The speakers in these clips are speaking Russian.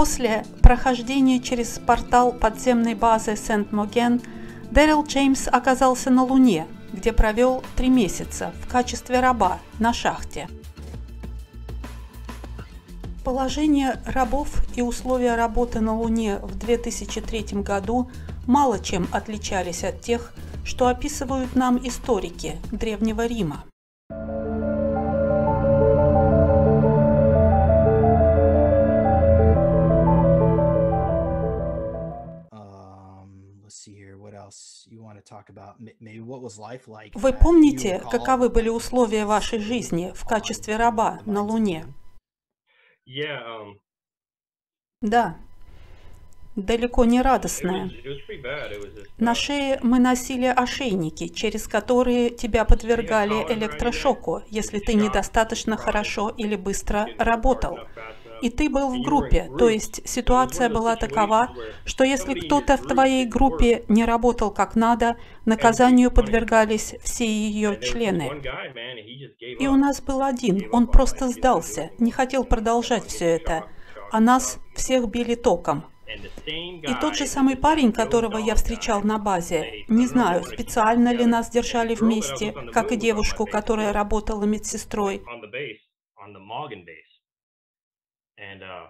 После прохождения через портал подземной базы Сент-Моген Дэрил Джеймс оказался на Луне, где провел три месяца в качестве раба на шахте. Положение рабов и условия работы на Луне в 2003 году мало чем отличались от тех, что описывают нам историки Древнего Рима. Вы помните, каковы были условия вашей жизни в качестве раба на Луне? Um, да, далеко не радостная. На шее мы носили ошейники, через которые тебя подвергали электрошоку, если ты недостаточно хорошо или быстро работал и ты был в группе, то есть ситуация была такова, что если кто-то в твоей группе не работал как надо, наказанию подвергались все ее члены. И у нас был один, он просто сдался, не хотел продолжать все это, а нас всех били током. И тот же самый парень, которого я встречал на базе, не знаю, специально ли нас держали вместе, как и девушку, которая работала медсестрой. Uh,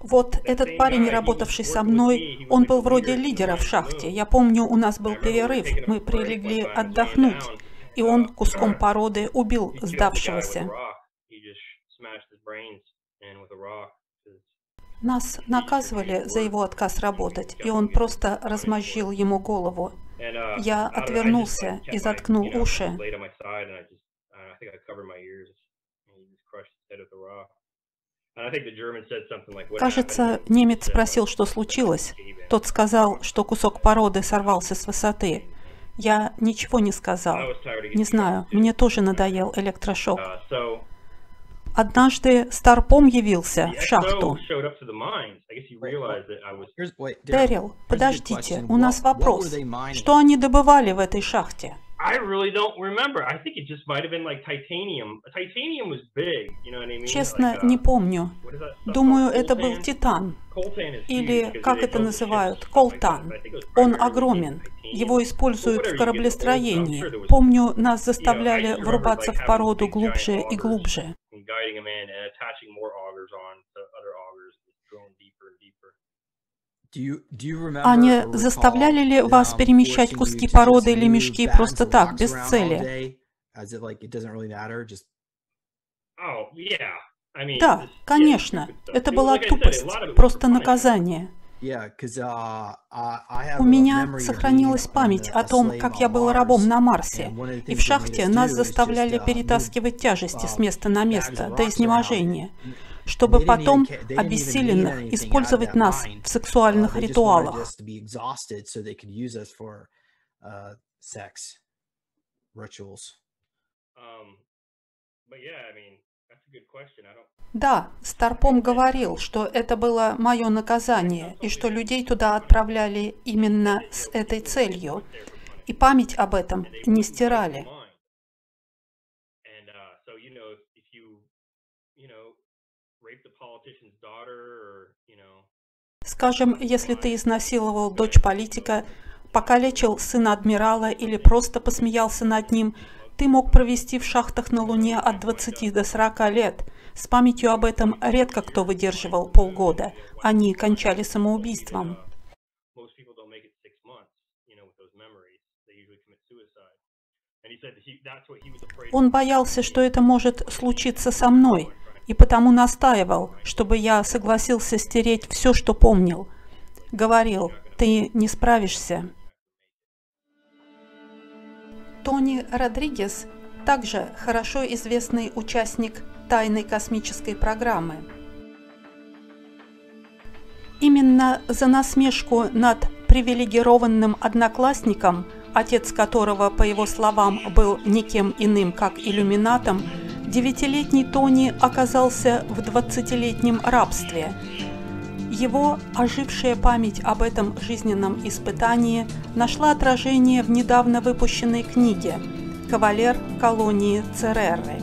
вот этот парень, работавший со мной, он был вроде лидера в шахте. Я помню, у нас был перерыв, мы прилегли отдохнуть, и он куском породы убил сдавшегося. Нас наказывали за его отказ работать, и он просто размозжил ему голову. Uh, Я отвернулся и заткнул уши. Кажется, немец спросил, что случилось. Тот сказал, что кусок породы сорвался с высоты. Я ничего не сказал. Не знаю, мне тоже надоел электрошок. Uh, Однажды Старпом явился в шахту. Дэрил, подождите, у нас вопрос. Что они добывали в этой шахте? I really don't remember. I think it just might have been like titanium. Titanium was big, you know what I mean? Честно, like, uh, не помню. Думаю, это был титан. Или, как это называют, колтан. Он огромен. Его используют в кораблестроении. Помню, нас заставляли врубаться в породу глубже и глубже. А не заставляли ли вас перемещать куски породы или мешки просто так, без цели? Да, конечно. Это была тупость, просто наказание. Uh, У меня сохранилась память о том, как я был рабом на Марсе, и в шахте нас заставляли uh, перетаскивать тяжести с места на место до изнеможения чтобы потом обессиленных использовать нас в сексуальных ритуалах. Да, Старпом говорил, что это было мое наказание, и что людей туда отправляли именно с этой целью, и память об этом не стирали. Скажем, если ты изнасиловал дочь политика, покалечил сына адмирала или просто посмеялся над ним, ты мог провести в шахтах на Луне от 20 до 40 лет. С памятью об этом редко кто выдерживал полгода. Они кончали самоубийством. Он боялся, что это может случиться со мной, и потому настаивал, чтобы я согласился стереть все, что помнил. Говорил, ты не справишься. Тони Родригес также хорошо известный участник тайной космической программы. Именно за насмешку над привилегированным одноклассником, отец которого, по его словам, был никем иным, как иллюминатом, Девятилетний Тони оказался в двадцатилетнем рабстве. Его ожившая память об этом жизненном испытании нашла отражение в недавно выпущенной книге «Кавалер колонии Цереры».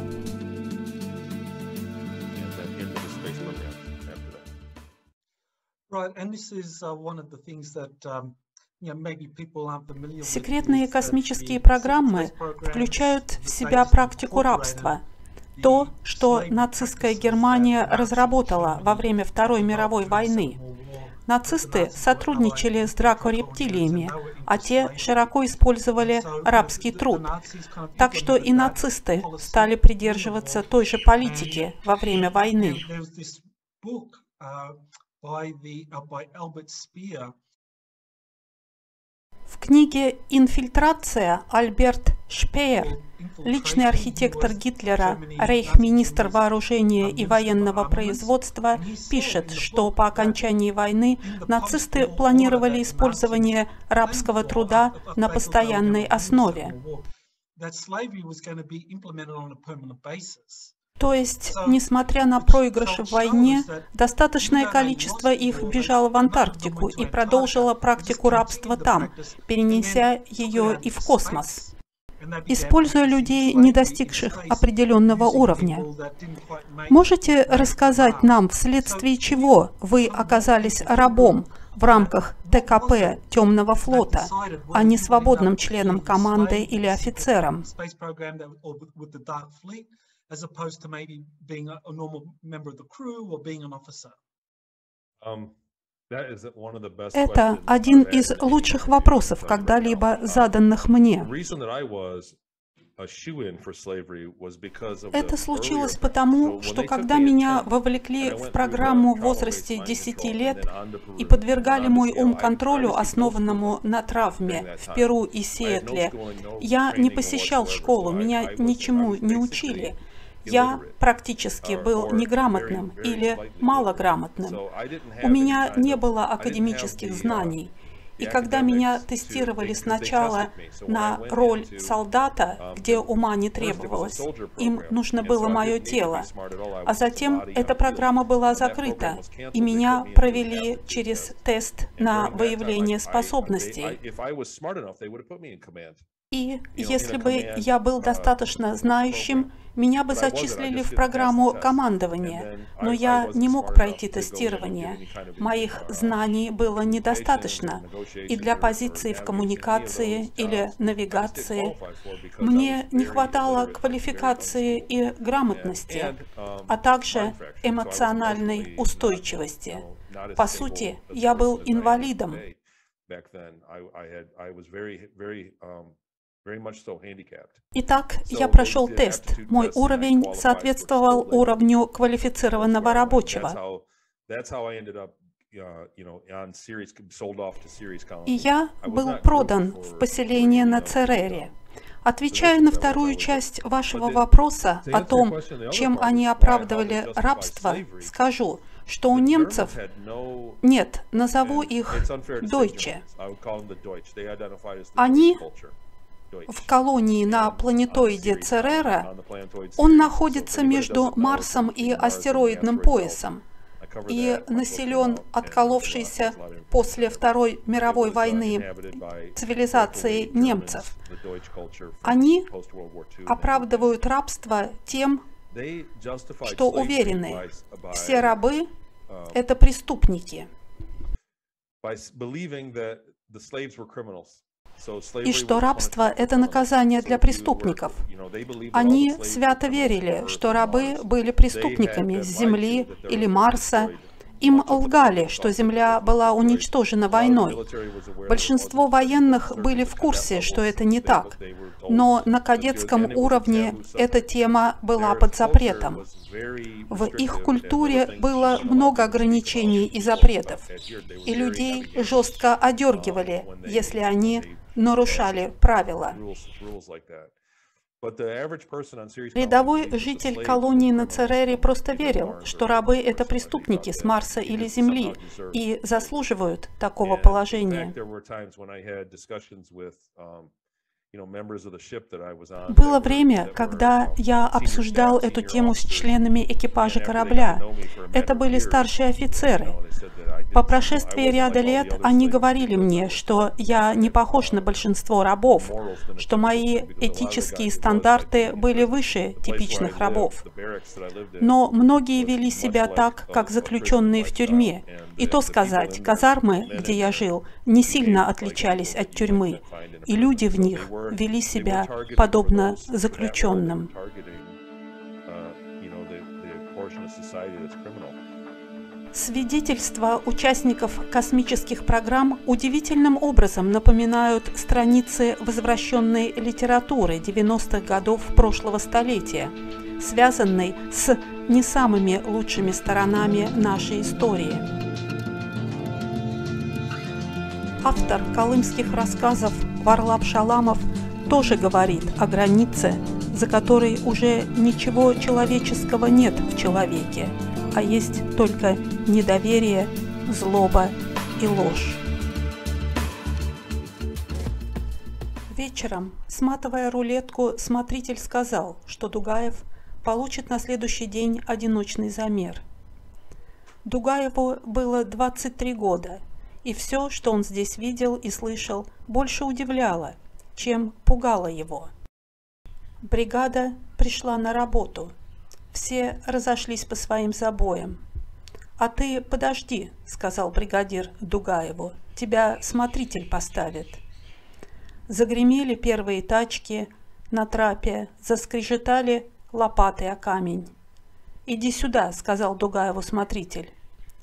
Секретные космические программы включают в себя практику рабства. То, что нацистская Германия разработала во время Второй мировой войны. Нацисты сотрудничали с дракорептилиями, а те широко использовали рабский труд. Так что и нацисты стали придерживаться той же политики во время войны. В книге «Инфильтрация» Альберт Шпеер, личный архитектор Гитлера, рейхминистр вооружения и военного производства, пишет, что по окончании войны нацисты планировали использование рабского труда на постоянной основе. То есть, несмотря на проигрыши в войне, достаточное количество их бежало в Антарктику и продолжило практику рабства там, перенеся ее и в космос, используя людей, не достигших определенного уровня. Можете рассказать нам, вследствие чего вы оказались рабом в рамках ТКП Темного флота, а не свободным членом команды или офицером? As opposed to maybe being a, a normal member of the crew or being an officer? Um, Это один из лучших вопросов, когда-либо заданных мне. Это случилось потому, что когда меня вовлекли в программу в возрасте 10 лет и подвергали мой ум контролю, основанному на травме в Перу и Сиэтле, я не посещал школу, меня ничему не учили. Я практически был неграмотным или малограмотным. У меня не было академических знаний. И когда меня тестировали сначала на роль солдата, где ума не требовалось, им нужно было мое тело, а затем эта программа была закрыта, и меня провели через тест на выявление способностей. И если бы я был достаточно знающим, меня бы зачислили в программу командования, но я не мог пройти тестирование. Моих знаний было недостаточно и для позиции в коммуникации или навигации. Мне не хватало квалификации и грамотности, а также эмоциональной устойчивости. По сути, я был инвалидом. Итак, я прошел тест. Мой уровень соответствовал уровню квалифицированного рабочего. И я был продан в поселение на Церере. Отвечая на вторую часть вашего вопроса о том, чем они оправдывали рабство, скажу, что у немцев, нет, назову их дойче, они в колонии на планетоиде Церера, он находится между Марсом и астероидным поясом и населен отколовшейся после Второй мировой войны цивилизацией немцев. Они оправдывают рабство тем, что уверены, все рабы – это преступники и что рабство – это наказание для преступников. Они свято верили, что рабы были преступниками с Земли или Марса. Им лгали, что Земля была уничтожена войной. Большинство военных были в курсе, что это не так. Но на кадетском уровне эта тема была под запретом. В их культуре было много ограничений и запретов, и людей жестко одергивали, если они нарушали правила. Рядовой житель колонии на Церере просто верил, что рабы — это преступники с Марса или Земли и заслуживают такого положения. Было время, когда я обсуждал эту тему с членами экипажа корабля. Это были старшие офицеры. По прошествии ряда лет они говорили мне, что я не похож на большинство рабов, что мои этические стандарты были выше типичных рабов. Но многие вели себя так, как заключенные в тюрьме. И то сказать, казармы, где я жил, не сильно отличались от тюрьмы, и люди в них вели себя подобно заключенным. Свидетельства участников космических программ удивительным образом напоминают страницы возвращенной литературы 90-х годов прошлого столетия, связанной с не самыми лучшими сторонами нашей истории. Автор колымских рассказов Варлап Шаламов тоже говорит о границе, за которой уже ничего человеческого нет в человеке – а есть только недоверие, злоба и ложь. Вечером, сматывая рулетку, смотритель сказал, что Дугаев получит на следующий день одиночный замер. Дугаеву было 23 года, и все, что он здесь видел и слышал, больше удивляло, чем пугало его. Бригада пришла на работу – все разошлись по своим забоям. «А ты подожди», — сказал бригадир Дугаеву, — «тебя смотритель поставит». Загремели первые тачки на трапе, заскрежетали лопаты о камень. «Иди сюда», — сказал Дугаеву смотритель.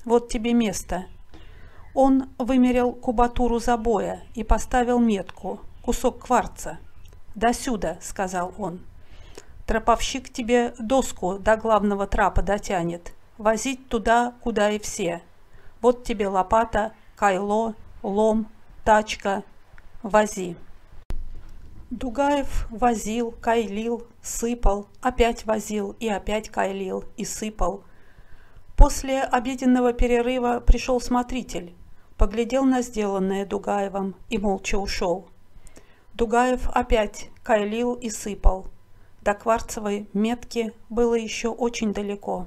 «Вот тебе место». Он вымерил кубатуру забоя и поставил метку, кусок кварца. «До сюда», — сказал он. Троповщик тебе доску до главного трапа дотянет. Возить туда, куда и все. Вот тебе лопата, кайло, лом, тачка. Вози. Дугаев возил, кайлил, сыпал, опять возил и опять кайлил и сыпал. После обеденного перерыва пришел смотритель, поглядел на сделанное Дугаевым и молча ушел. Дугаев опять кайлил и сыпал. До кварцевой метки было еще очень далеко.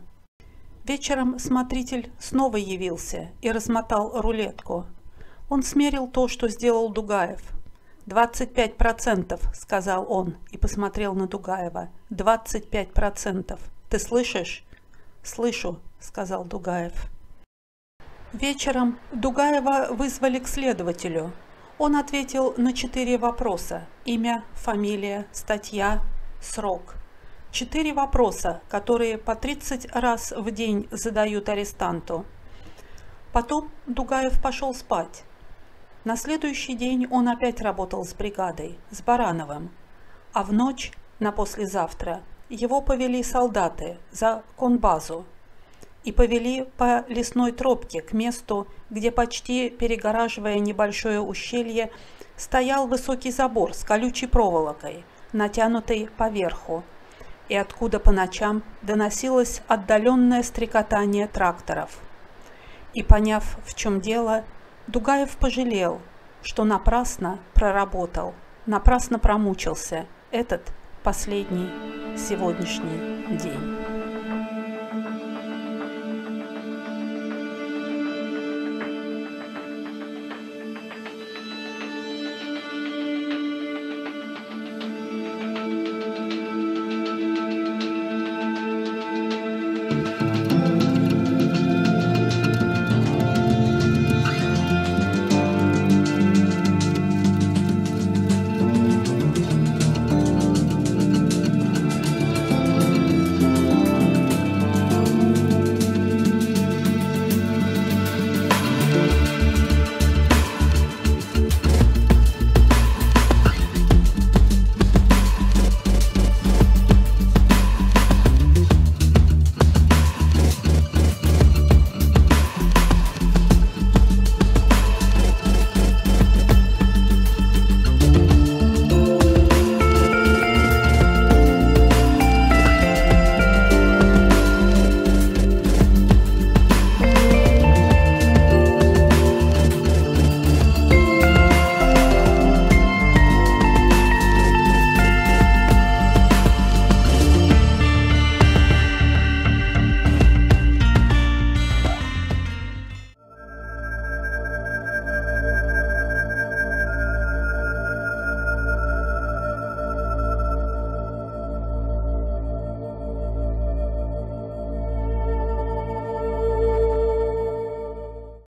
Вечером смотритель снова явился и размотал рулетку. Он смерил то, что сделал Дугаев. «Двадцать пять процентов», — сказал он и посмотрел на Дугаева. «Двадцать пять процентов. Ты слышишь?» «Слышу», — сказал Дугаев. Вечером Дугаева вызвали к следователю. Он ответил на четыре вопроса. Имя, фамилия, статья, срок. Четыре вопроса, которые по 30 раз в день задают арестанту. Потом Дугаев пошел спать. На следующий день он опять работал с бригадой, с Барановым. А в ночь, на послезавтра, его повели солдаты за конбазу и повели по лесной тропке к месту, где почти перегораживая небольшое ущелье, стоял высокий забор с колючей проволокой – натянутой поверху, и откуда по ночам доносилось отдаленное стрекотание тракторов. И поняв, в чем дело, Дугаев пожалел, что напрасно проработал, напрасно промучился этот последний сегодняшний день.